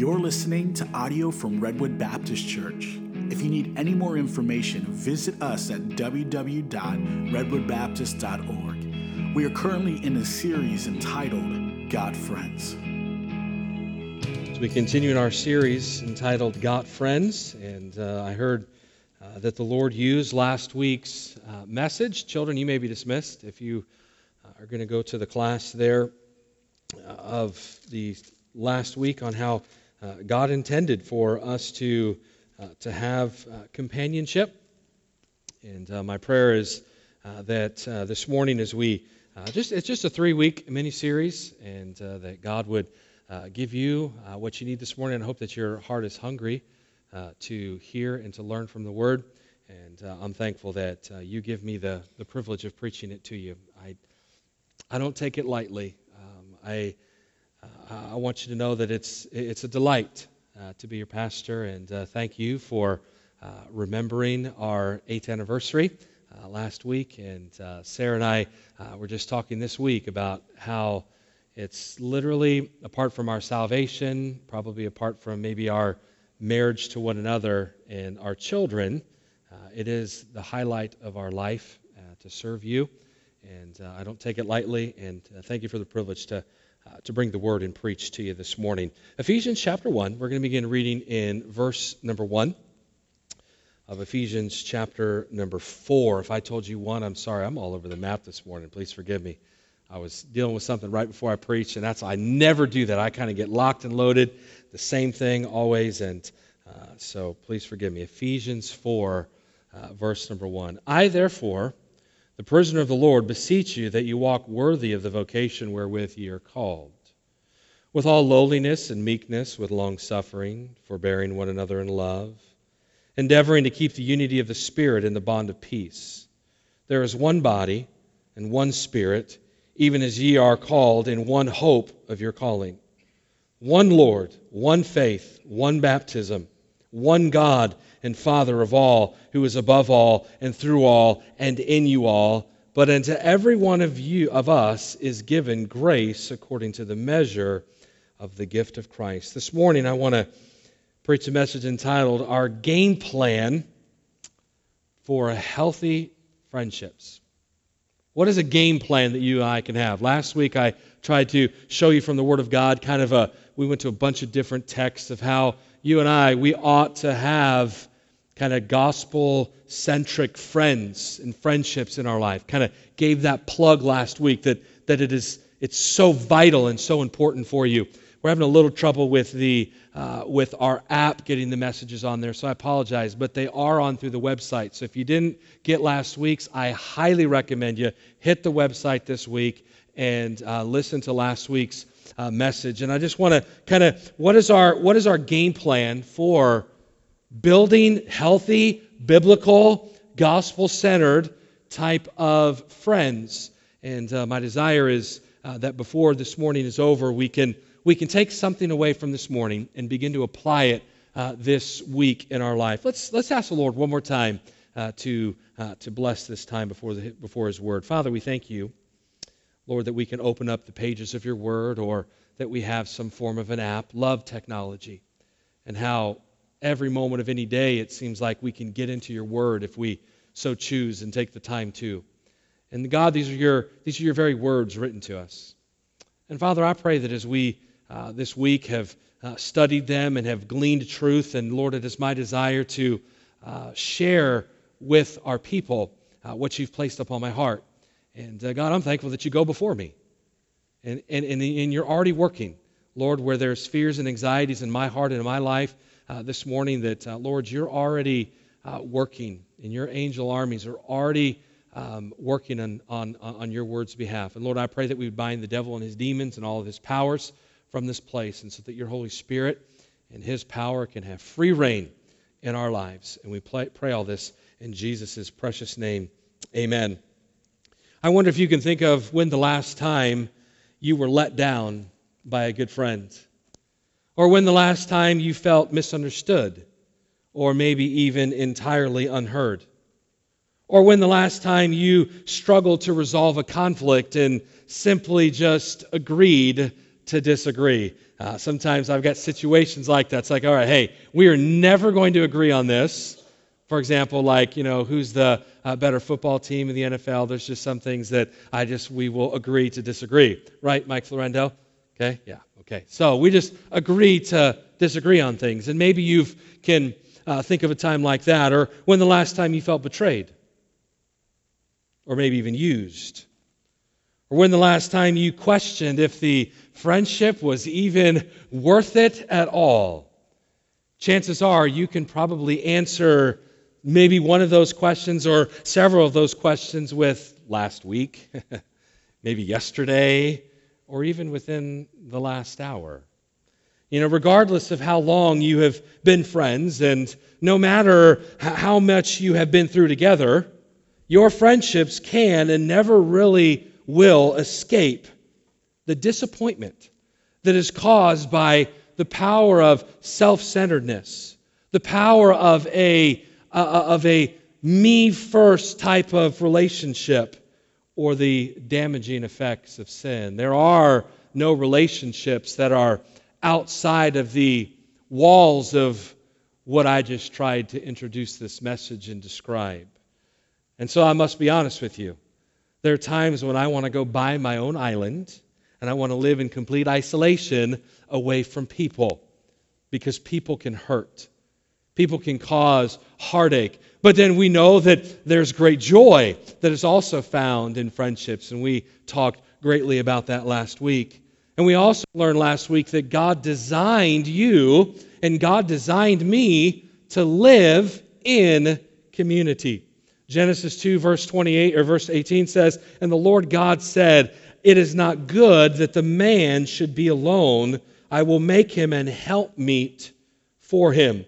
You're listening to audio from Redwood Baptist Church. If you need any more information, visit us at www.redwoodbaptist.org. We are currently in a series entitled God Friends. As we continue in our series entitled God Friends, and uh, I heard uh, that the Lord used last week's uh, message. Children, you may be dismissed if you uh, are going to go to the class there uh, of the last week on how uh, God intended for us to uh, to have uh, companionship. And uh, my prayer is that this morning, as we just it's just a three-week mini-series, and that God would give you what you need this morning. I hope that your heart is hungry to hear and to learn from the Word. And I'm thankful that you give me the, the privilege of preaching it to you. I I don't take it lightly. Um, I I want you to know that it's it's a delight uh, to be your pastor, and uh, thank you for uh, remembering our eighth anniversary uh, last week. And uh, Sarah and I were just talking this week about how it's literally apart from our salvation, probably apart from maybe our marriage to one another and our children, it is the highlight of our life to serve you. And I don't take it lightly, and thank you for the privilege to uh, to bring the word and preach to you this morning. Ephesians chapter 1, we're going to begin reading in verse number 1 of Ephesians chapter number 4. If I told you 1, I'm sorry, I'm all over the map this morning. Please forgive me. I was dealing with something right before I preached, and that's I never do that. I kind of get locked and loaded, the same thing always, and uh, so please forgive me. Ephesians 4, uh, verse number 1. I, therefore, the prisoner of the Lord, beseech you that you walk worthy of the vocation wherewith ye are called, with all lowliness and meekness, with long suffering, forbearing one another in love, endeavoring to keep the unity of the Spirit in the bond of peace. There is one body and one Spirit, even as ye are called in one hope of your calling. One Lord, one faith, one baptism, one God and Father of all, who is above all and through all and in you all. But unto every one of you of us is given grace according to the measure of the gift of Christ. This morning I want to preach a message entitled Our Game Plan for Healthy Friendships. What is a game plan that you and I can have? Last week I tried to show you from the Word of God kind of a we went to a bunch of different texts of how you and I we ought to have kind of gospel centric friends and friendships in our life. Kind of gave that plug last week that, that it is it's so vital and so important for you. We're having a little trouble with the uh, with our app getting the messages on there, so I apologize. But they are on through the website. So if you didn't get last week's, I highly recommend you hit the website this week and uh, listen to last week's uh, message. And I just want to kind of what is our what is our game plan for building healthy, biblical, gospel centered type of friends. And uh, my desire is uh, that before this morning is over, we can, we can take something away from this morning and begin to apply it uh, this week in our life. Let's, let's ask the Lord one more time uh, to, uh, to bless this time before, the, before His Word. Father, we thank you, Lord, that we can open up the pages of your Word or that we have some form of an app. Love technology and how every moment of any day, it seems like we can get into your word if we so choose and take the time to. And God, these are your, these are your very words written to us. And Father, I pray that as we uh, this week have uh, studied them and have gleaned truth, and Lord, it is my desire to uh, share with our people uh, what you've placed upon my heart. And uh, God, I'm thankful that you go before me. And, and, and, and you're already working, Lord, where there's fears and anxieties in my heart and in my life uh, this morning that, uh, Lord, you're already uh, working and your angel armies are already um, working on, on, on your word's behalf. And Lord, I pray that we would bind the devil and his demons and all of his powers from this place, and so that your Holy Spirit and his power can have free rein in our lives. And we pray, pray all this in Jesus' precious name. Amen. I wonder if you can think of when the last time you were let down by a good friend. Or when the last time you felt misunderstood, or maybe even entirely unheard. Or when the last time you struggled to resolve a conflict and simply just agreed to disagree. Uh, sometimes I've got situations like that. It's like, all right, hey, we are never going to agree on this. For example, like, you know, who's the uh, better football team in the NFL? There's just some things that I just, we will agree to disagree. Right, Mike Florendo? Okay, yeah, okay. So we just agree to disagree on things. And maybe you can uh, think of a time like that, or when the last time you felt betrayed, or maybe even used, or when the last time you questioned if the friendship was even worth it at all. Chances are you can probably answer maybe one of those questions or several of those questions with last week, maybe yesterday, or even within the last hour. You know, regardless of how long you have been friends, and no matter how much you have been through together, your friendships can and never really will escape the disappointment that is caused by the power of self centeredness, the power of a, uh, uh, of a me first type of relationship, or the damaging effects of sin. There are no relationships that are outside of the walls of what I just tried to introduce this message and describe. And so I must be honest with you. There are times when I want to go buy my own island and I want to live in complete isolation away from people because people can hurt. People can cause heartache. But then we know that there's great joy that is also found in friendships, and we talked greatly about that last week. And we also learned last week that God designed you and God designed me to live in community. Genesis 2, verse 28 or verse 18 says, And the Lord God said, It is not good that the man should be alone. I will make him an helpmeet for him.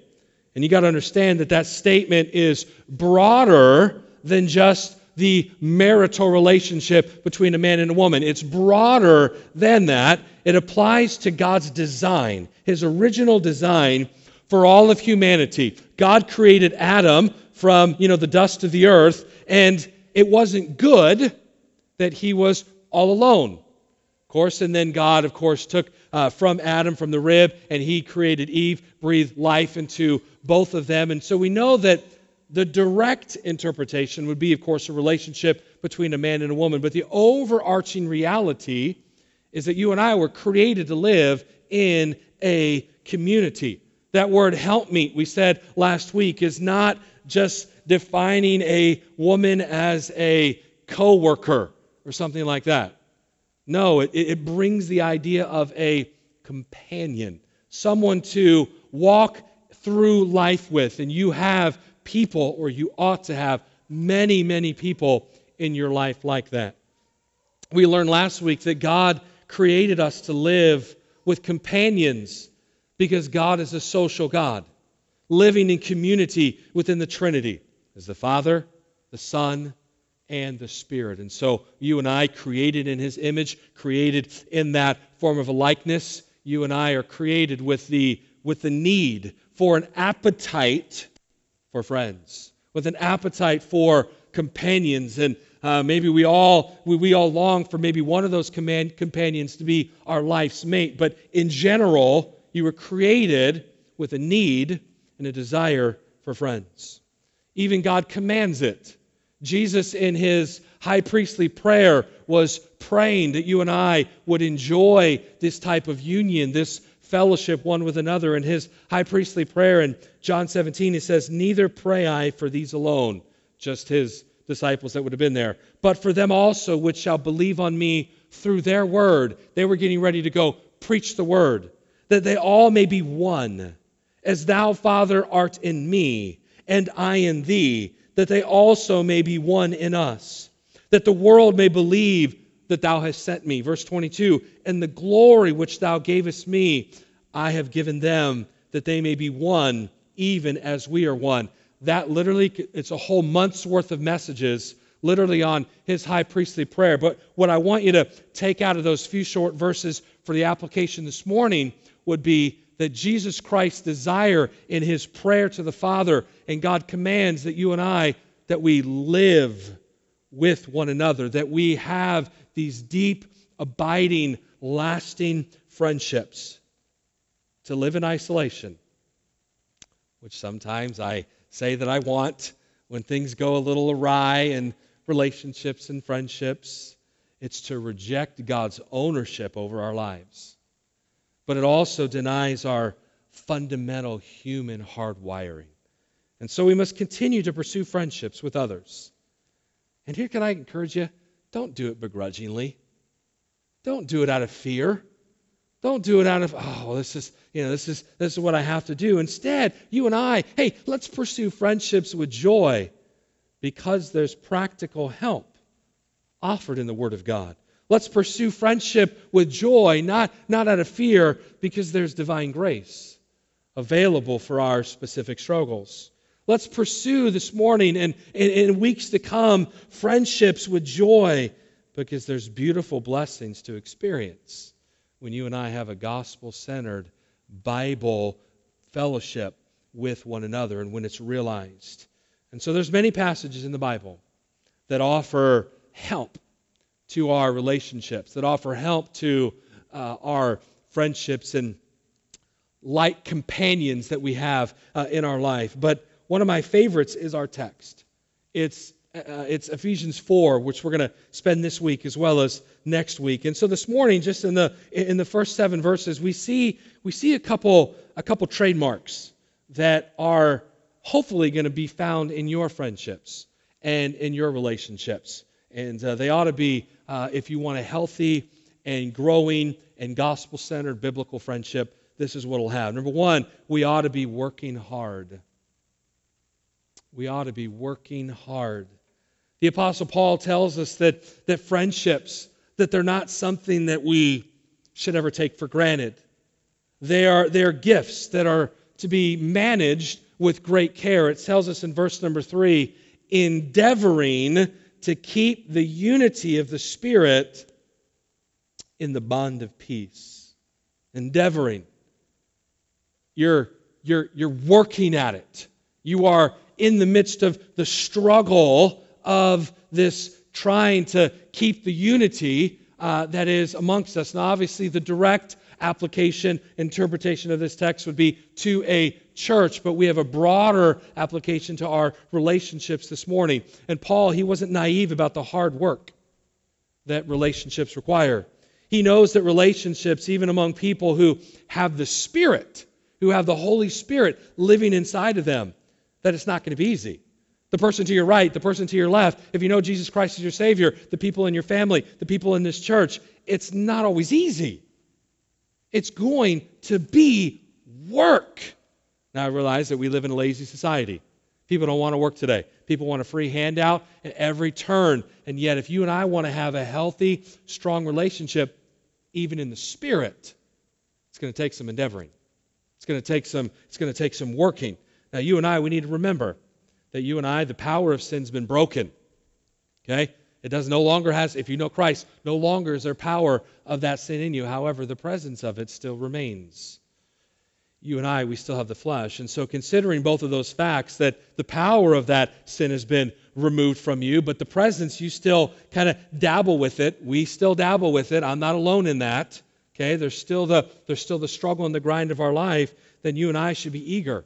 And you got to understand that that statement is broader than just the marital relationship between a man and a woman. It's broader than that. It applies to God's design, his original design for all of humanity. God created Adam from, you know, the dust of the earth, and it wasn't good that he was all alone. Course, and then God, of course, took uh, from Adam, from the rib, and he created Eve, breathed life into both of them. And so we know that the direct interpretation would be, of course, a relationship between a man and a woman. But the overarching reality is that you and I were created to live in a community. That word helpmeet, we said last week, is not just defining a woman as a coworker or something like that. No, it, it brings the idea of a companion, someone to walk through life with. And you have people, or you ought to have many, many people in your life like that. We learned last week that God created us to live with companions because God is a social God living in community within the Trinity as the Father, the Son, and the Spirit. And so you and I, created in His image, created in that form of a likeness, you and I are created with the, with the need for an appetite for friends, with an appetite for companions. And uh, maybe we all, we, we all long for maybe one of those command, companions to be our life's mate. But in general, you were created with a need and a desire for friends. Even God commands it. Jesus, in his high priestly prayer, was praying that you and I would enjoy this type of union, this fellowship one with another. In his high priestly prayer in John 17, he says, Neither pray I for these alone, just his disciples that would have been there, but for them also which shall believe on me through their word. They were getting ready to go preach the word, that they all may be one as thou, Father, art in me, and I in thee, that they also may be one in us, that the world may believe that thou hast sent me. Verse 22 And the glory which thou gavest me, I have given them, that they may be one, even as we are one. That literally, it's a whole month's worth of messages, literally on his high priestly prayer. But what I want you to take out of those few short verses for the application this morning would be that Jesus Christ's desire in his prayer to the Father, and God commands that you and I, that we live with one another, that we have these deep, abiding, lasting friendships, to live in isolation, which sometimes I say that I want when things go a little awry in relationships and friendships. It's to reject God's ownership over our lives. But it also denies our fundamental human hardwiring. And so we must continue to pursue friendships with others. And here can I encourage you don't do it begrudgingly. Don't do it out of fear. Don't do it out of, oh, this is, you know, this is this is what I have to do. Instead, you and I, hey, let's pursue friendships with joy because there's practical help offered in the Word of God. Let's pursue friendship with joy, not, not out of fear, because there's divine grace available for our specific struggles. Let's pursue this morning and in weeks to come friendships with joy because there's beautiful blessings to experience when you and I have a gospel centered Bible fellowship with one another and when it's realized. And so there's many passages in the Bible that offer help to our relationships, that offer help to uh, our friendships and like companions that we have uh, in our life. But one of my favorites is our text. It's uh, it's Ephesians 4, which we're going to spend this week as well as next week. And so this morning, just in the in the first seven verses, we see we see a couple a couple trademarks that are hopefully going to be found in your friendships and in your relationships. And uh, they ought to be, uh, if you want a healthy and growing and gospel centered biblical friendship, this is what it'll have. Number one, we ought to be working hard we ought to be working hard. The Apostle Paul tells us that, that friendships, that they're not something that we should ever take for granted. They are, they are gifts that are to be managed with great care. It tells us in verse number three, endeavoring to keep the unity of the Spirit in the bond of peace. Endeavoring. You're, you're, you're working at it. You are in the midst of the struggle of this trying to keep the unity uh, that is amongst us. Now, obviously, the direct application, interpretation of this text would be to a church, but we have a broader application to our relationships this morning. And Paul, he wasn't naive about the hard work that relationships require. He knows that relationships, even among people who have the Spirit, who have the Holy Spirit living inside of them, that it's not going to be easy. The person to your right, the person to your left, if you know Jesus Christ as your Savior, the people in your family, the people in this church, it's not always easy. It's going to be work. Now, I realize that we live in a lazy society. People don't want to work today. People want a free handout at every turn. And yet, if you and I want to have a healthy, strong relationship, even in the spirit, it's going to take some endeavoring. It's going to take some, it's going to take some working. Now, you and I, we need to remember that you and I, the power of sin's been broken. Okay? It does no longer has, if you know Christ, no longer is there power of that sin in you. However, the presence of it still remains. You and I, we still have the flesh. And so, considering both of those facts, that the power of that sin has been removed from you, but the presence, you still kind of dabble with it. We still dabble with it. I'm not alone in that. Okay? There's still the, there's still the struggle and the grind of our life. Then you and I should be eager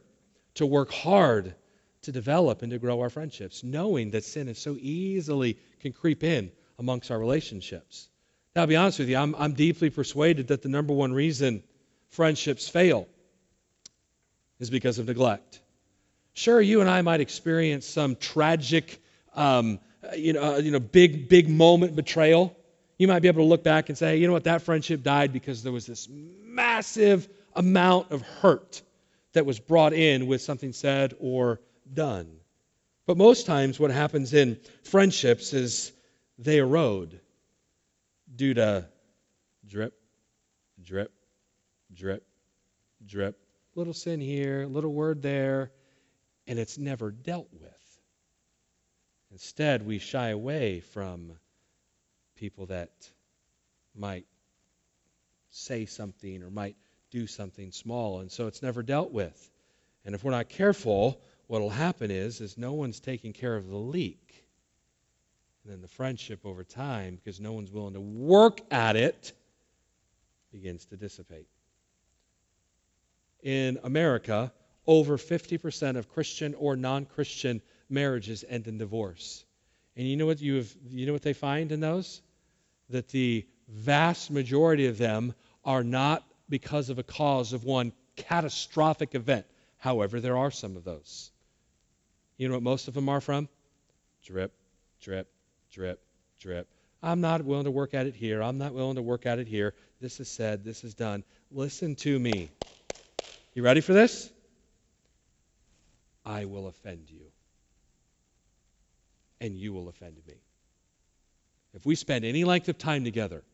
to work hard to develop and to grow our friendships, knowing that sin is so easily can creep in amongst our relationships. Now, I'll be honest with you, I'm, I'm deeply persuaded that the number one reason friendships fail is because of neglect. Sure, you and I might experience some tragic, um, you know, uh, you know, big, big moment betrayal. You might be able to look back and say, you know what, that friendship died because there was this massive amount of hurt that was brought in with something said or done. But most times, what happens in friendships is they erode due to drip, drip, drip, drip. Little sin here, little word there, and it's never dealt with. Instead, we shy away from people that might say something or might do something small, and so it's never dealt with. And if we're not careful, what will happen is is no one's taking care of the leak. And then the friendship over time, because no one's willing to work at it, begins to dissipate. In America, over 50% of Christian or non-Christian marriages end in divorce. And you know what you have, you know what they find in those? That the vast majority of them are not because of a cause of one catastrophic event. However, there are some of those. You know what most of them are from? Drip, drip, drip, drip. I'm not willing to work at it here. I'm not willing to work at it here. This is said. This is done. Listen to me. You ready for this? I will offend you. And you will offend me. If we spend any length of time together,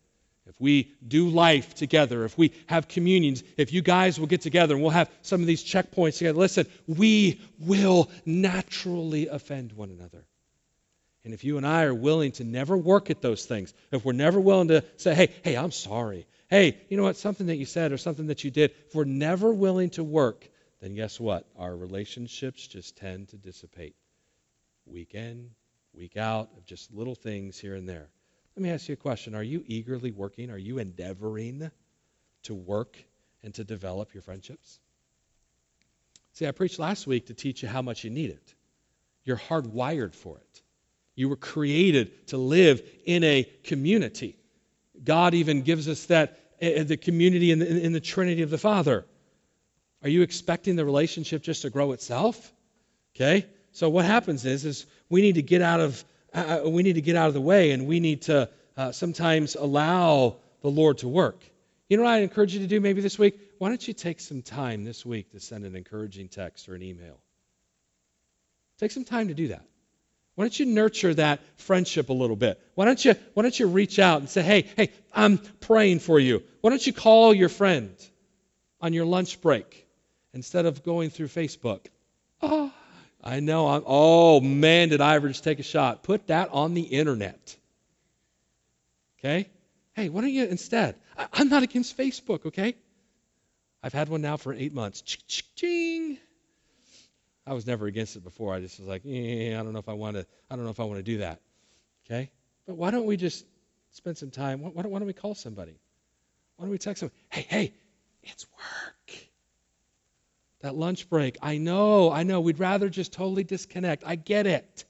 if we do life together, if we have communions, if you guys will get together and we'll have some of these checkpoints together, listen, we will naturally offend one another. And if you and I are willing to never work at those things, if we're never willing to say, hey, hey, I'm sorry. Hey, you know what? Something that you said or something that you did, if we're never willing to work, then guess what? Our relationships just tend to dissipate week in, week out, of just little things here and there. Let me ask you a question. Are you eagerly working? Are you endeavoring to work and to develop your friendships? See, I preached last week to teach you how much you need it. You're hardwired for it. You were created to live in a community. God even gives us that uh, the community in the, in the Trinity of the Father. Are you expecting the relationship just to grow itself? Okay. So what happens is, is we need to get out of uh, we need to get out of the way, and we need to uh, sometimes allow the Lord to work. You know what I encourage you to do maybe this week? Why don't you take some time this week to send an encouraging text or an email? Take some time to do that. Why don't you nurture that friendship a little bit? Why don't you why don't you reach out and say, "Hey, hey, I'm praying for you." Why don't you call your friend on your lunch break instead of going through Facebook? Oh, I know. I'm, oh man, did I ever just take a shot? Put that on the internet. Okay? Hey, why don't you instead? I, I'm not against Facebook. Okay? I've had one now for eight months. Ching. I was never against it before. I just was like, eh, I don't know if I want to. I don't know if I want to do that. Okay, but why don't we just spend some time? Why don't, why don't we call somebody? Why don't we text them? Hey, hey, it's work. That lunch break. I know, I know. We'd rather just totally disconnect. I get it.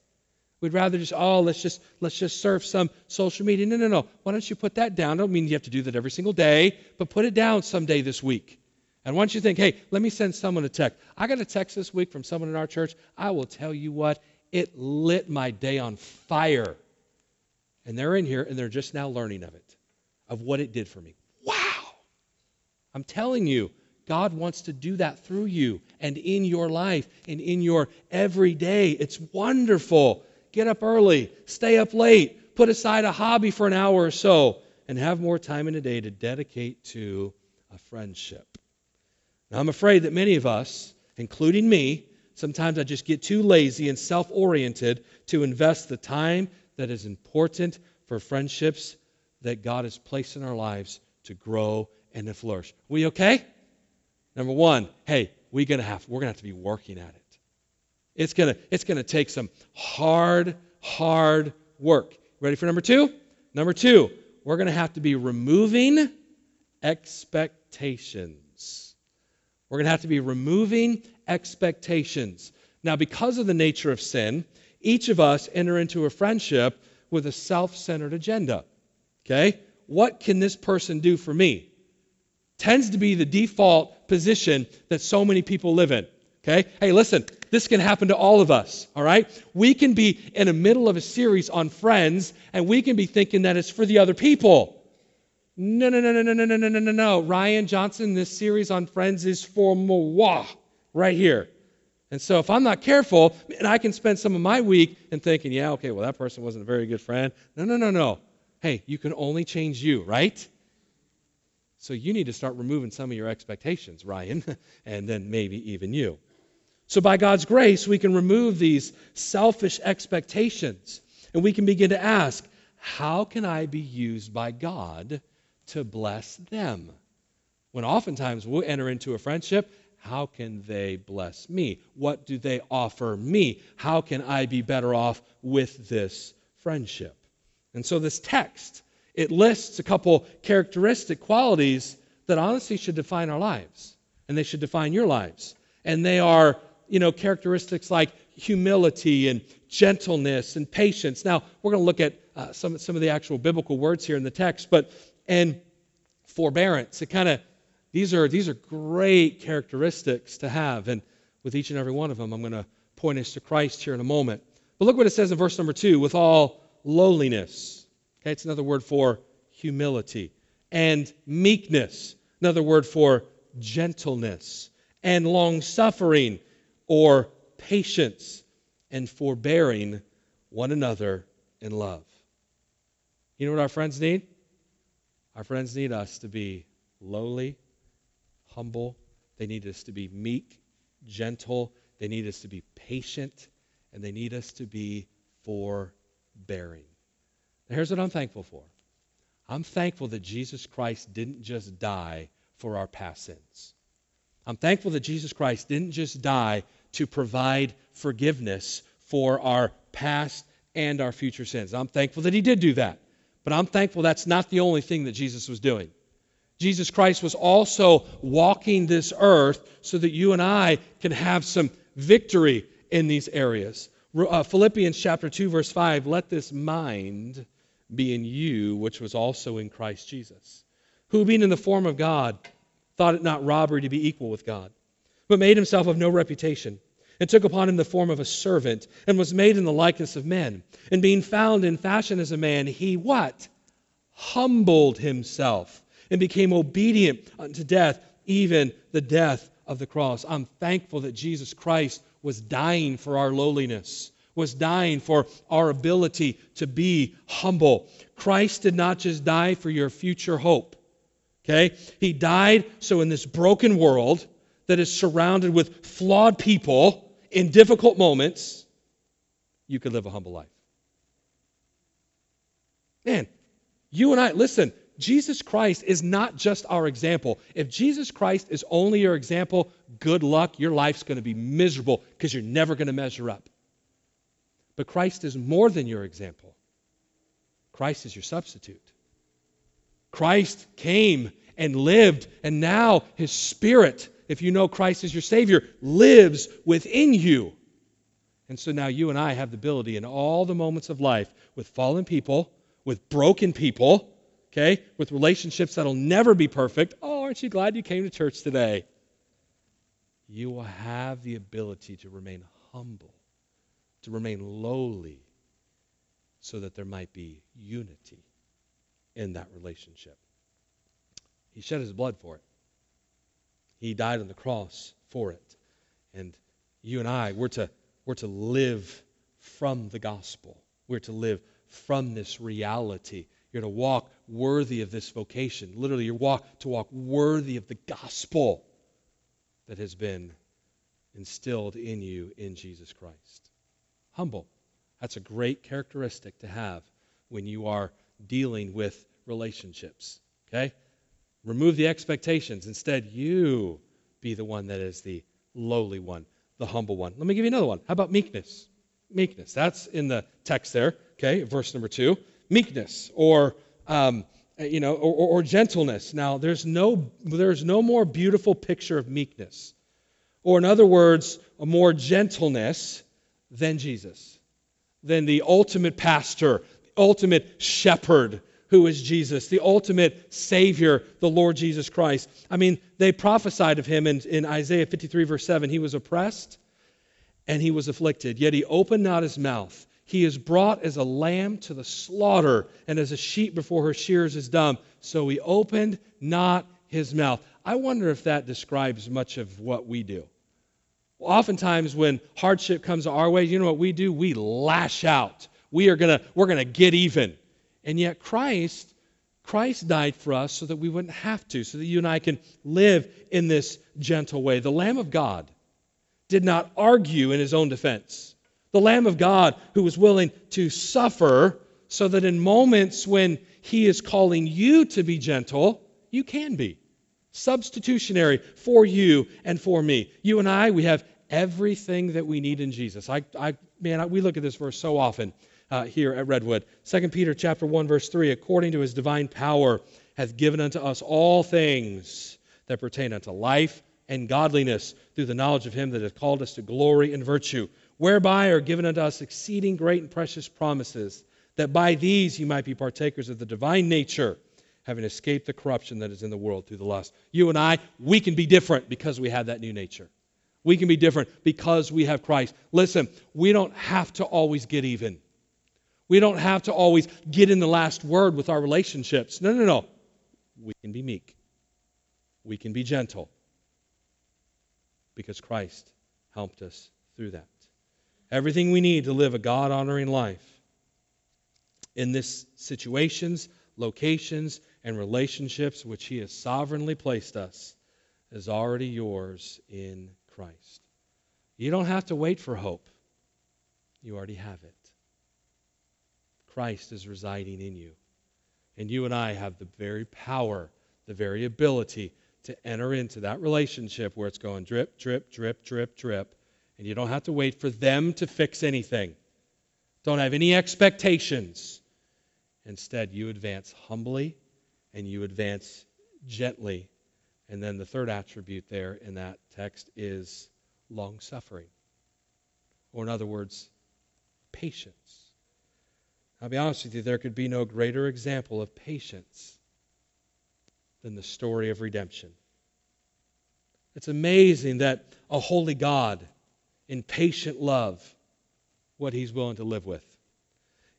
We'd rather just oh let's just let's just surf some social media. No, no, no. Why don't you put that down? I don't mean you have to do that every single day, but put it down someday this week. And once you think, hey, let me send someone a text. I got a text this week from someone in our church. I will tell you what, it lit my day on fire. And they're in here and they're just now learning of it, of what it did for me. Wow. I'm telling you, God wants to do that through you and in your life and in your everyday. It's wonderful. Get up early, stay up late, put aside a hobby for an hour or so, and have more time in a day to dedicate to a friendship. Now, I'm afraid that many of us, including me, sometimes I just get too lazy and self oriented to invest the time that is important for friendships that God has placed in our lives to grow and to flourish. We okay? Number one, hey, we're gonna have we're gonna have to be working at it. It's gonna it's gonna take some hard, hard work. Ready for number two? Number two, we're gonna have to be removing expectations. We're to have to be removing expectations. Now, because of the nature of sin, each of us enter into a friendship with a self centered agenda. Okay? What can this person do for me? Tends to be the default position that so many people live in. Okay? Hey, listen, this can happen to all of us, all right? We can be in the middle of a series on friends and we can be thinking that it's for the other people. No, no, no, no, no, no, no, no, no, no. Ryan Johnson, this series on Friends is for moi, right here. And so if I'm not careful, and I can spend some of my week and thinking, yeah, okay, well, that person wasn't a very good friend. No, no, no, no. Hey, you can only change you, right? So you need to start removing some of your expectations, Ryan, and then maybe even you. So by God's grace, we can remove these selfish expectations and we can begin to ask, how can I be used by God to bless them. When oftentimes we'll enter into a friendship, how can they bless me? What do they offer me? How can I be better off with this friendship? And so this text, it lists a couple characteristic qualities that honestly should define our lives, and they should define your lives. And they are, you know, characteristics like humility and gentleness and patience. Now, we're going to look at uh, some, some of the actual biblical words here in the text, but, and forbearance. It kind of, these are, these are great characteristics to have. And with each and every one of them, I'm going to point us to Christ here in a moment. But look what it says in verse number two with all lowliness. Okay, it's another word for humility. And meekness, another word for gentleness. And long suffering or patience. And forbearing one another in love. You know what our friends need? Our friends need us to be lowly, humble. They need us to be meek, gentle. They need us to be patient. And they need us to be forbearing. Here's what I'm thankful for I'm thankful that Jesus Christ didn't just die for our past sins. I'm thankful that Jesus Christ didn't just die to provide forgiveness for our past and our future sins. I'm thankful that he did do that. But I'm thankful that's not the only thing that Jesus was doing. Jesus Christ was also walking this earth so that you and I can have some victory in these areas. Uh, Philippians chapter 2 verse 5, let this mind be in you which was also in Christ Jesus, who being in the form of God thought it not robbery to be equal with God, but made himself of no reputation and took upon him the form of a servant, and was made in the likeness of men. And being found in fashion as a man, he what? Humbled himself and became obedient unto death, even the death of the cross. I'm thankful that Jesus Christ was dying for our lowliness, was dying for our ability to be humble. Christ did not just die for your future hope. Okay? He died so in this broken world that is surrounded with flawed people in difficult moments, you could live a humble life. Man, you and I, listen, Jesus Christ is not just our example. If Jesus Christ is only your example, good luck. Your life's going to be miserable because you're never going to measure up. But Christ is more than your example, Christ is your substitute. Christ came and lived, and now his Spirit if you know Christ as your Savior, lives within you. And so now you and I have the ability in all the moments of life with fallen people, with broken people, okay, with relationships that'll never be perfect. Oh, aren't you glad you came to church today? You will have the ability to remain humble, to remain lowly, so that there might be unity in that relationship. He shed his blood for it. He died on the cross for it. And you and I, we're to, we're to live from the gospel. We're to live from this reality. You're to walk worthy of this vocation. Literally, you're walk, to walk worthy of the gospel that has been instilled in you in Jesus Christ. Humble. That's a great characteristic to have when you are dealing with relationships. Okay? Remove the expectations. Instead, you be the one that is the lowly one, the humble one. Let me give you another one. How about meekness? Meekness. That's in the text there, okay, verse number two. Meekness, or um, you know, or, or, or gentleness. Now, there's no there's no more beautiful picture of meekness, or in other words, a more gentleness than Jesus, than the ultimate pastor, the ultimate shepherd who is Jesus, the ultimate Savior, the Lord Jesus Christ. I mean, they prophesied of him in, in Isaiah 53, verse 7. He was oppressed and he was afflicted, yet he opened not his mouth. He is brought as a lamb to the slaughter, and as a sheep before her shears is dumb. So he opened not his mouth. I wonder if that describes much of what we do. Oftentimes, when hardship comes our way, you know what we do? We lash out. We are gonna, we're gonna get even. And yet Christ, Christ died for us so that we wouldn't have to, so that you and I can live in this gentle way. The Lamb of God did not argue in his own defense. The Lamb of God who was willing to suffer so that in moments when he is calling you to be gentle, you can be. Substitutionary for you and for me. You and I, we have everything that we need in Jesus. I, I man, I, we look at this verse so often uh, here at Redwood. 2 Peter chapter 1 verse 3, according to his divine power, hath given unto us all things that pertain unto life and godliness through the knowledge of him that hath called us to glory and virtue, whereby are given unto us exceeding great and precious promises, that by these you might be partakers of the divine nature, having escaped the corruption that is in the world through the lust. You and I, we can be different because we have that new nature. We can be different because we have Christ. Listen, we don't have to always get even. We don't have to always get in the last word with our relationships. No, no, no. We can be meek. We can be gentle because Christ helped us through that. Everything we need to live a God honoring life in this situations, locations, and relationships which He has sovereignly placed us is already yours in Christ. You don't have to wait for hope, you already have it. Christ is residing in you. And you and I have the very power, the very ability to enter into that relationship where it's going drip, drip, drip, drip, drip. And you don't have to wait for them to fix anything. Don't have any expectations. Instead, you advance humbly and you advance gently. And then the third attribute there in that text is long suffering. Or, in other words, patience. I'll be honest with you, there could be no greater example of patience than the story of redemption. It's amazing that a holy God, in patient love, what he's willing to live with.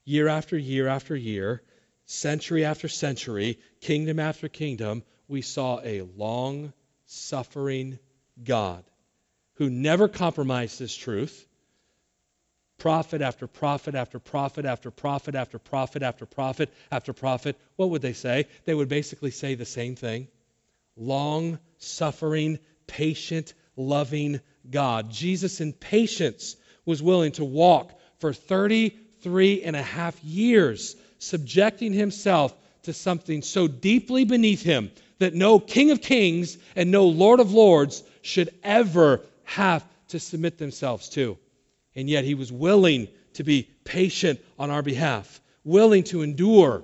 Year after year after year, century after century, kingdom after kingdom, we saw a long suffering God who never compromised this truth. Prophet after prophet after prophet after prophet after prophet after prophet after prophet, what would they say? They would basically say the same thing. Long suffering, patient, loving God. Jesus, in patience, was willing to walk for 33 and a half years, subjecting himself to something so deeply beneath him that no King of Kings and no Lord of Lords should ever have to submit themselves to. And yet he was willing to be patient on our behalf, willing to endure,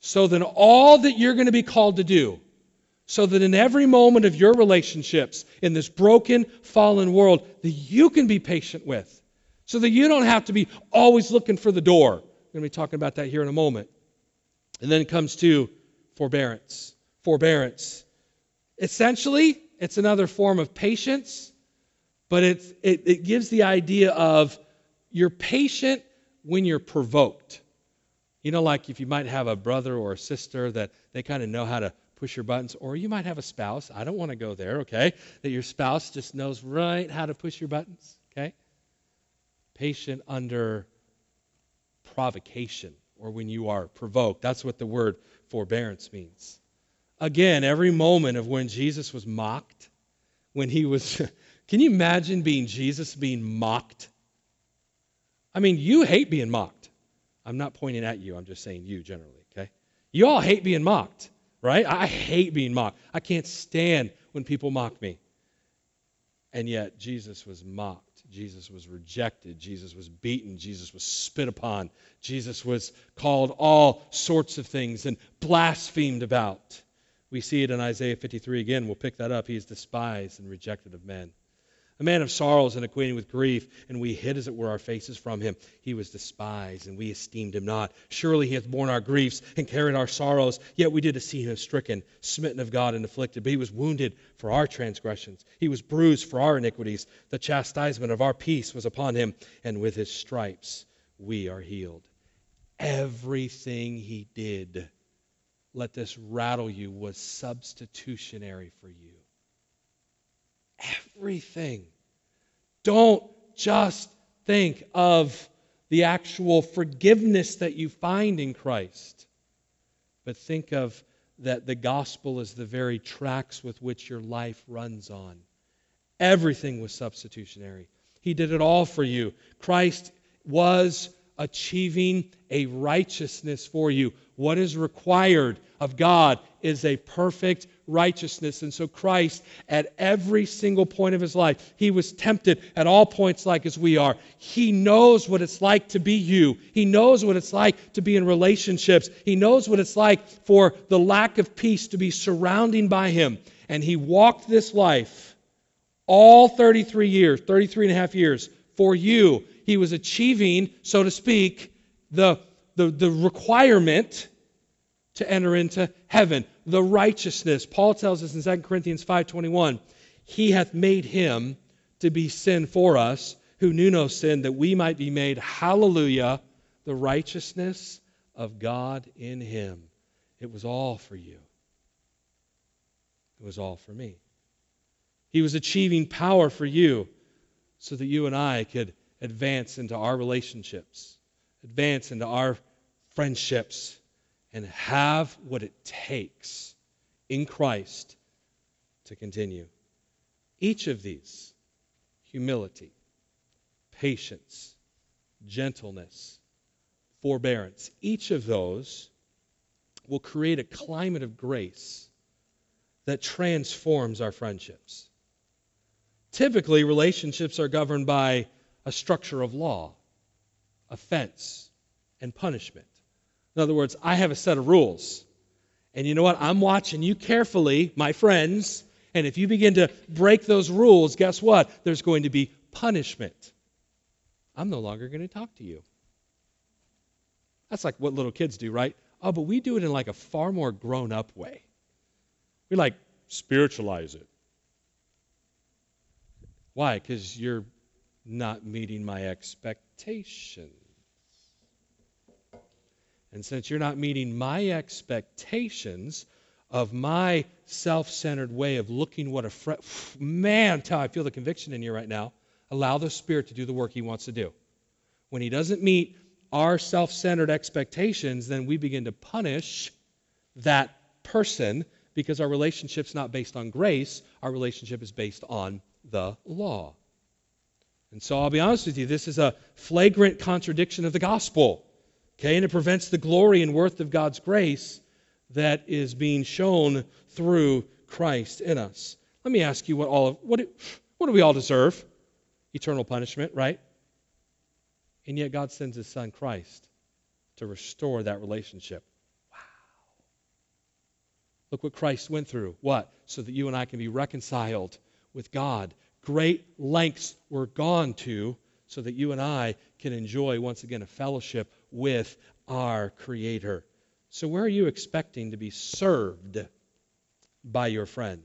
so that all that you're going to be called to do, so that in every moment of your relationships in this broken, fallen world, that you can be patient with, so that you don't have to be always looking for the door. We're going to be talking about that here in a moment. And then it comes to forbearance. Forbearance. Essentially, it's another form of patience but it's, it, it gives the idea of you're patient when you're provoked. You know, like if you might have a brother or a sister that they kind of know how to push your buttons, or you might have a spouse. I don't want to go there, okay? That your spouse just knows right how to push your buttons, okay? Patient under provocation or when you are provoked. That's what the word forbearance means. Again, every moment of when Jesus was mocked, when he was Can you imagine being Jesus being mocked? I mean, you hate being mocked. I'm not pointing at you, I'm just saying you generally, okay? You all hate being mocked, right? I hate being mocked. I can't stand when people mock me. And yet, Jesus was mocked. Jesus was rejected. Jesus was beaten. Jesus was spit upon. Jesus was called all sorts of things and blasphemed about. We see it in Isaiah 53 again. We'll pick that up. He is despised and rejected of men a man of sorrows and acquainted with grief, and we hid, as it were, our faces from him. He was despised, and we esteemed him not. Surely he hath borne our griefs and carried our sorrows, yet we did esteem him stricken, smitten of God, and afflicted. But he was wounded for our transgressions, he was bruised for our iniquities. The chastisement of our peace was upon him, and with his stripes we are healed. Everything he did, let this rattle you, was substitutionary for you everything. Don't just think of the actual forgiveness that you find in Christ, but think of that the gospel is the very tracks with which your life runs on. Everything was substitutionary. He did it all for you. Christ was achieving a righteousness for you. What is required of God is a perfect righteousness. And so Christ, at every single point of his life, he was tempted at all points like as we are. He knows what it's like to be you. He knows what it's like to be in relationships. He knows what it's like for the lack of peace to be surrounding by him. And he walked this life all 33 years, 33 and a half years for you. He was achieving, so to speak, the, the, the requirement to enter into heaven, the righteousness. Paul tells us in 2 Corinthians 5:21, he hath made him to be sin for us who knew no sin that we might be made hallelujah the righteousness of God in him. It was all for you. It was all for me. He was achieving power for you so that you and I could advance into our relationships, advance into our friendships, and have what it takes in Christ to continue. Each of these humility, patience, gentleness, forbearance each of those will create a climate of grace that transforms our friendships. Typically, relationships are governed by a structure of law, offense, and punishment. In other words, I have a set of rules. And you know what? I'm watching you carefully, my friends. And if you begin to break those rules, guess what? There's going to be punishment. I'm no longer going to talk to you. That's like what little kids do, right? Oh, but we do it in like a far more grown up way. We like spiritualize it. Why? Because you're not meeting my expectations. And since you're not meeting my expectations of my self centered way of looking what a friend, man, tell I feel the conviction in you right now. Allow the Spirit to do the work He wants to do. When He doesn't meet our self centered expectations, then we begin to punish that person because our relationship's not based on grace, our relationship is based on the law. And so I'll be honest with you, this is a flagrant contradiction of the gospel. Okay, and it prevents the glory and worth of God's grace that is being shown through Christ in us. Let me ask you what all of what do, what do we all deserve? Eternal punishment, right? And yet God sends his son Christ to restore that relationship. Wow. Look what Christ went through. What? So that you and I can be reconciled with God. Great lengths were gone to so that you and I can enjoy once again a fellowship with our Creator. So, where are you expecting to be served by your friend?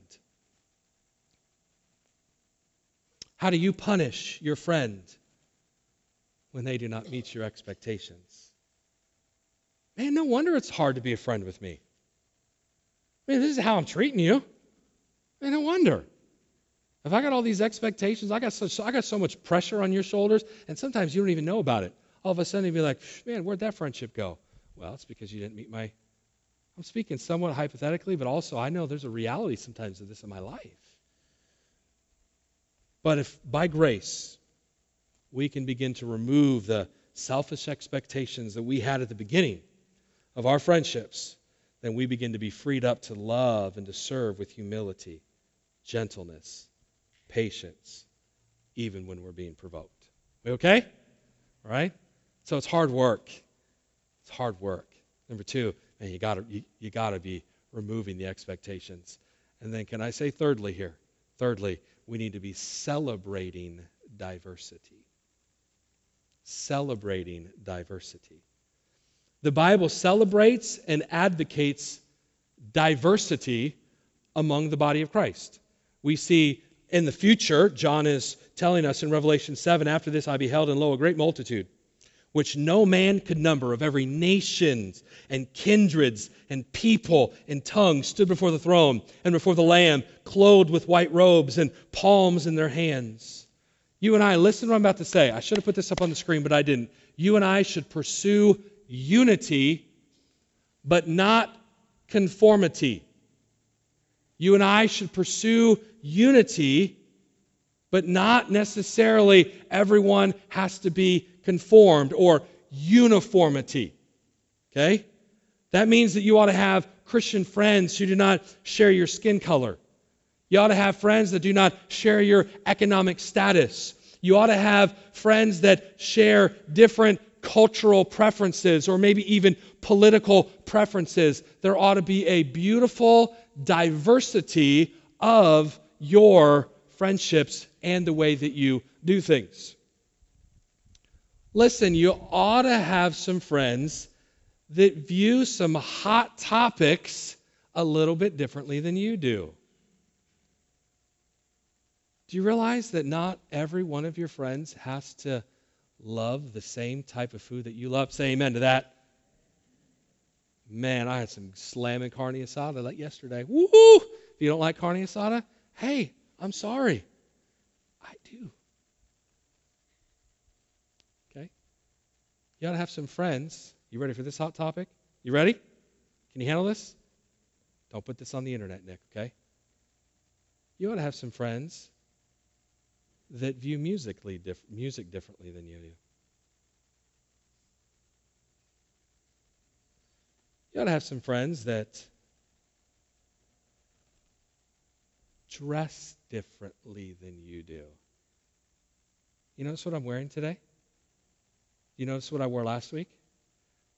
How do you punish your friend when they do not meet your expectations? Man, no wonder it's hard to be a friend with me. I mean, this is how I'm treating you. Man, no wonder. If I got all these expectations, I got such, I got so much pressure on your shoulders, and sometimes you don't even know about it. All of a sudden, you'd be like, man, where'd that friendship go? Well, it's because you didn't meet my. I'm speaking somewhat hypothetically, but also I know there's a reality sometimes of this in my life. But if by grace we can begin to remove the selfish expectations that we had at the beginning of our friendships, then we begin to be freed up to love and to serve with humility, gentleness, patience, even when we're being provoked. We okay? All right? So it's hard work. It's hard work. Number two, man, you gotta you, you gotta be removing the expectations. And then can I say thirdly here? Thirdly, we need to be celebrating diversity. Celebrating diversity. The Bible celebrates and advocates diversity among the body of Christ. We see in the future, John is telling us in Revelation 7 after this I beheld and lo, a great multitude, which no man could number, of every nation and kindreds and people and tongue, stood before the throne and before the Lamb, clothed with white robes and palms in their hands. You and I, listen to what I'm about to say. I should have put this up on the screen, but I didn't. You and I should pursue unity, but not conformity. You and I should pursue unity, but not necessarily everyone has to be conformed or uniformity. Okay? That means that you ought to have Christian friends who do not share your skin color. You ought to have friends that do not share your economic status. You ought to have friends that share different cultural preferences or maybe even political preferences. There ought to be a beautiful diversity of your friendships and the way that you do things. Listen, you ought to have some friends that view some hot topics a little bit differently than you do. Do you realize that not every one of your friends has to love the same type of food that you love? Say amen to that. Man, I had some slamming carne asada like yesterday. Woo! If you don't like carne asada, hey, I'm sorry. I do. Okay? You ought to have some friends. You ready for this hot topic? You ready? Can you handle this? Don't put this on the internet, Nick, okay? You ought to have some friends that view musically music differently than you do. You ought to have some friends that dress differently than you do. You notice what I'm wearing today? You notice what I wore last week?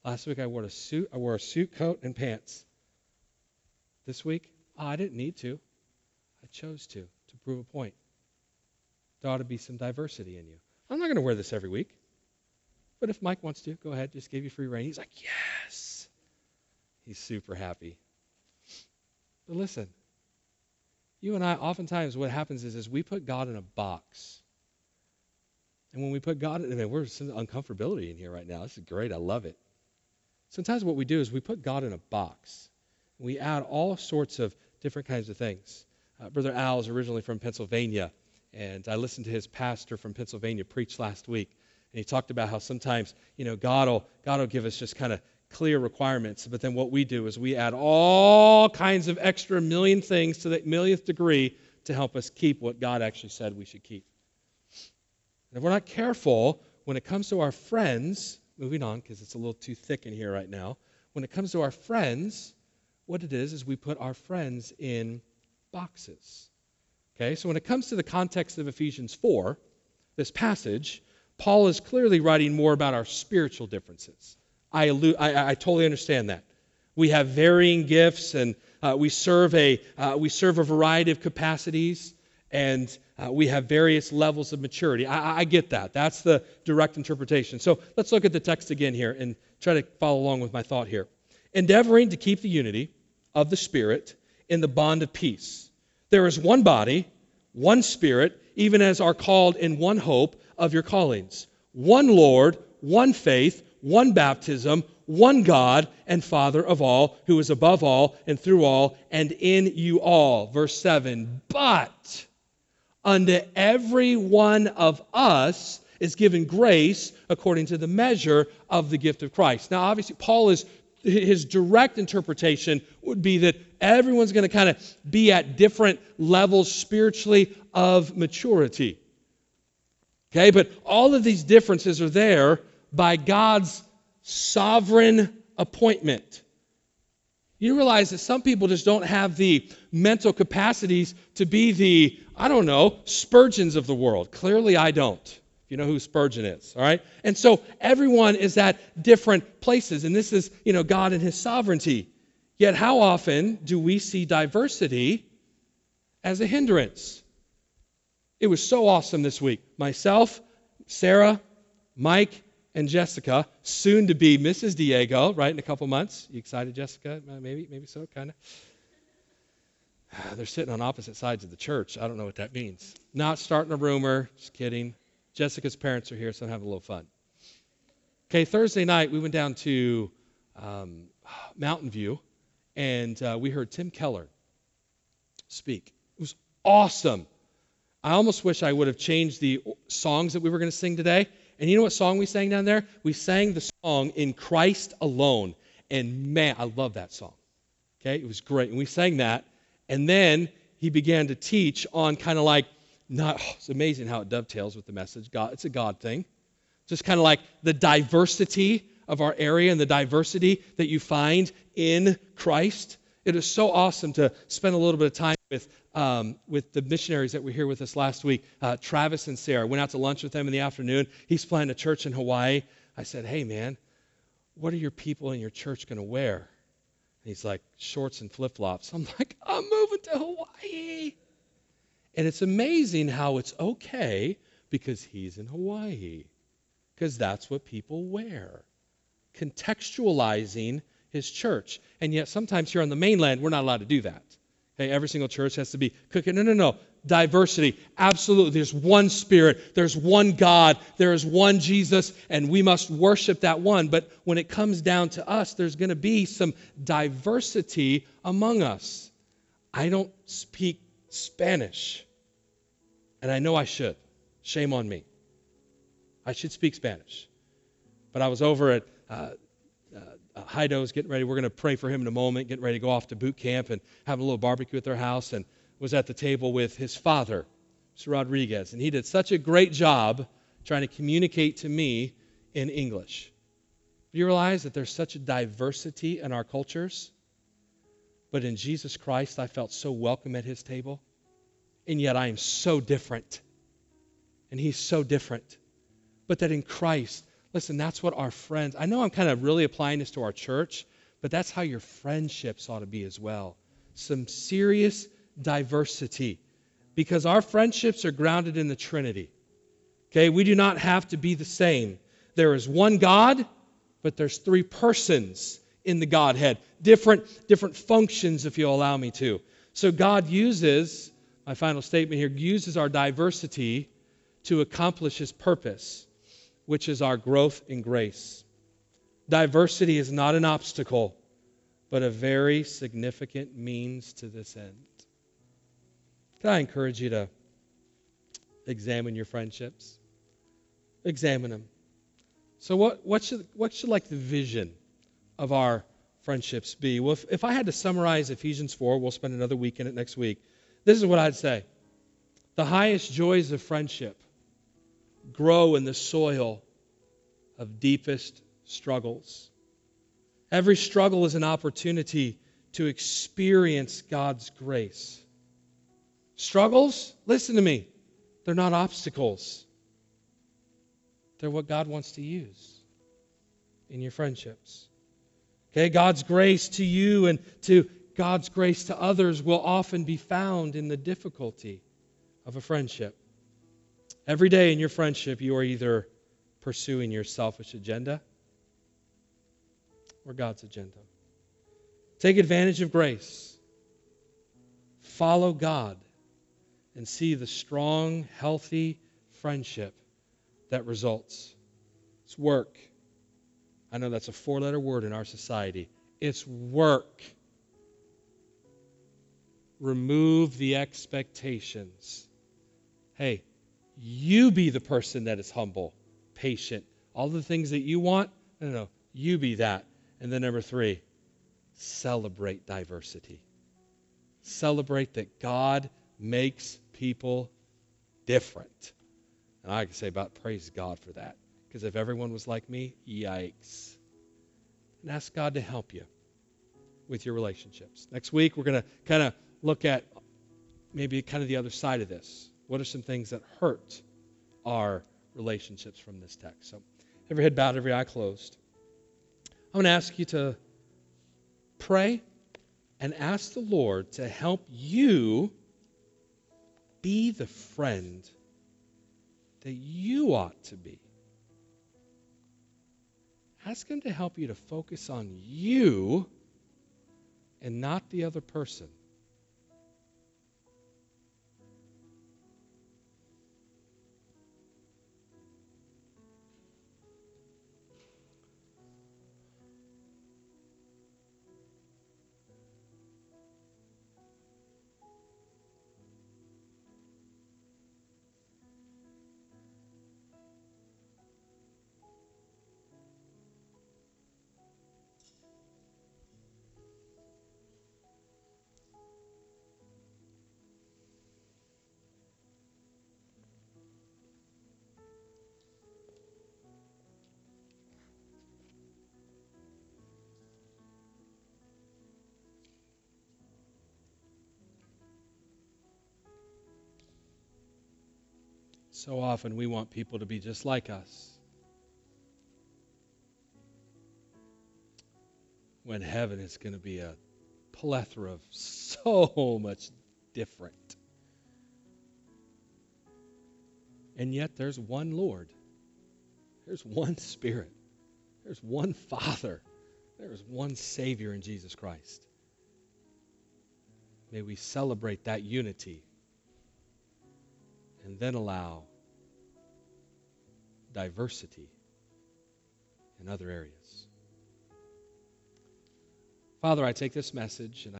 Last week I wore a suit. I wore a suit coat and pants. This week, oh, I didn't need to. I chose to to prove a point. There ought to be some diversity in you. I'm not going to wear this every week. But if Mike wants to, go ahead. Just give you free rein. He's like, yes. He's super happy. But listen, you and I, oftentimes what happens is, is we put God in a box. And when we put God in, I mean, we're some uncomfortability in here right now. This is great. I love it. Sometimes what we do is we put God in a box. We add all sorts of different kinds of things. Uh, Brother Al is originally from Pennsylvania, and I listened to his pastor from Pennsylvania preach last week. And he talked about how sometimes, you know, God will, God will give us just kind of clear requirements, but then what we do is we add all kinds of extra million things to the millionth degree to help us keep what God actually said we should keep. And if we're not careful, when it comes to our friends, moving on because it's a little too thick in here right now, when it comes to our friends, what it is is we put our friends in boxes. Okay, so when it comes to the context of Ephesians 4, this passage, Paul is clearly writing more about our spiritual differences. I, I, I totally understand that. We have varying gifts, and uh, we serve a uh, we serve a variety of capacities, and uh, we have various levels of maturity. I, I get that. That's the direct interpretation. So let's look at the text again here and try to follow along with my thought here. Endeavoring to keep the unity of the Spirit in the bond of peace. There is one body, one Spirit, even as are called in one hope of your callings, one Lord, one faith one baptism, one God and Father of all, who is above all and through all and in you all. Verse 7 But unto every one of us is given grace according to the measure of the gift of Christ. Now, obviously, Paul is his direct interpretation would be that everyone's going to kind of be at different levels spiritually of maturity. Okay, but all of these differences are there by God's sovereign appointment. You realize that some people just don't have the mental capacities to be the, I don't know, Spurgeons of the world. Clearly, I don't. You know who Spurgeon is, all right? And so everyone is at different places, and this is, you know, God and His sovereignty. Yet, how often do we see diversity as a hindrance? It was so awesome this week. Myself, Sarah, Mike, and Jessica, soon to be Mrs. Diego, right, in a couple months. You excited, Jessica? Uh, maybe, maybe so, kind of. They're sitting on opposite sides of the church. I don't know what that means. Not starting a rumor, just kidding. Jessica's parents are here, so I'm having a little fun. Okay, Thursday night, we went down to um, Mountain View, and uh, we heard Tim Keller speak. It was awesome. I almost wish I would have changed the songs that we were going to sing today and you know what song we sang down there? We sang the song In Christ Alone. And man, I love that song. Okay, it was great. And we sang that. And then he began to teach on kind of like, not, oh, it's amazing how it dovetails with the message. God, it's a God thing. Just kind of like the diversity of our area and the diversity that you find in Christ. It is so awesome to spend a little bit of time with, um, with the missionaries that were here with us last week, uh, Travis and Sarah. Went out to lunch with them in the afternoon. He's planning a church in Hawaii. I said, hey, man, what are your people in your church going to wear? And he's like, shorts and flip flops. I'm like, I'm moving to Hawaii. And it's amazing how it's okay because he's in Hawaii, because that's what people wear. Contextualizing his church. And yet, sometimes here on the mainland, we're not allowed to do that. Okay, every single church has to be cooking. No, no, no. Diversity. Absolutely. There's one Spirit. There's one God. There is one Jesus, and we must worship that one. But when it comes down to us, there's going to be some diversity among us. I don't speak Spanish, and I know I should. Shame on me. I should speak Spanish. But I was over at uh, uh, Heido's getting ready. We're going to pray for him in a moment, getting ready to go off to boot camp and have a little barbecue at their house, and was at the table with his father, Mr. Rodriguez. And he did such a great job trying to communicate to me in English. Do you realize that there's such a diversity in our cultures? But in Jesus Christ, I felt so welcome at his table. And yet I am so different. And he's so different. But that in Christ, Listen, that's what our friends, I know I'm kind of really applying this to our church, but that's how your friendships ought to be as well. Some serious diversity. Because our friendships are grounded in the Trinity. Okay, we do not have to be the same. There is one God, but there's three persons in the Godhead. Different, different functions, if you'll allow me to. So God uses, my final statement here, uses our diversity to accomplish his purpose which is our growth in grace. Diversity is not an obstacle, but a very significant means to this end. Can I encourage you to examine your friendships? Examine them. So, what, what, should, what should like the vision of our friendships be? Well, if, if I had to summarize Ephesians 4, we'll spend another week in it next week. This is what I'd say The highest joys of friendship grow in the soil of deepest struggles. Every struggle is an opportunity to experience God's grace. Struggles, listen to me, they're not obstacles. They're what God wants to use in your friendships. Okay, God's grace to you and to God's grace to others will often be found in the difficulty of a friendship. Every day in your friendship, you are either pursuing your selfish agenda or God's agenda. Take advantage of grace. Follow God and see the strong, healthy friendship that results. It's work. I know that's a four letter word in our society. It's work. Remove the expectations. Hey, you be the person that is humble, patient, all the things that you want. No, no, no. You be that. And then number three, celebrate diversity. Celebrate that God makes people different. And I can say about praise God for that. Because if everyone was like me, yikes. And ask God to help you with your relationships. Next week, we're going to kind of look at maybe kind of the other side of this. What are some things that hurt our relationships from this text? So, every head bowed, every eye closed. I'm going to ask you to pray and ask the Lord to help you be the friend that you ought to be. Ask Him to help you to focus on you and not the other person. So often we want people to be just like us. When heaven is going to be a plethora of so much different. And yet there's one Lord. There's one Spirit. There's one Father. There's one Savior in Jesus Christ. May we celebrate that unity and then allow diversity in other areas. Father, I take this message and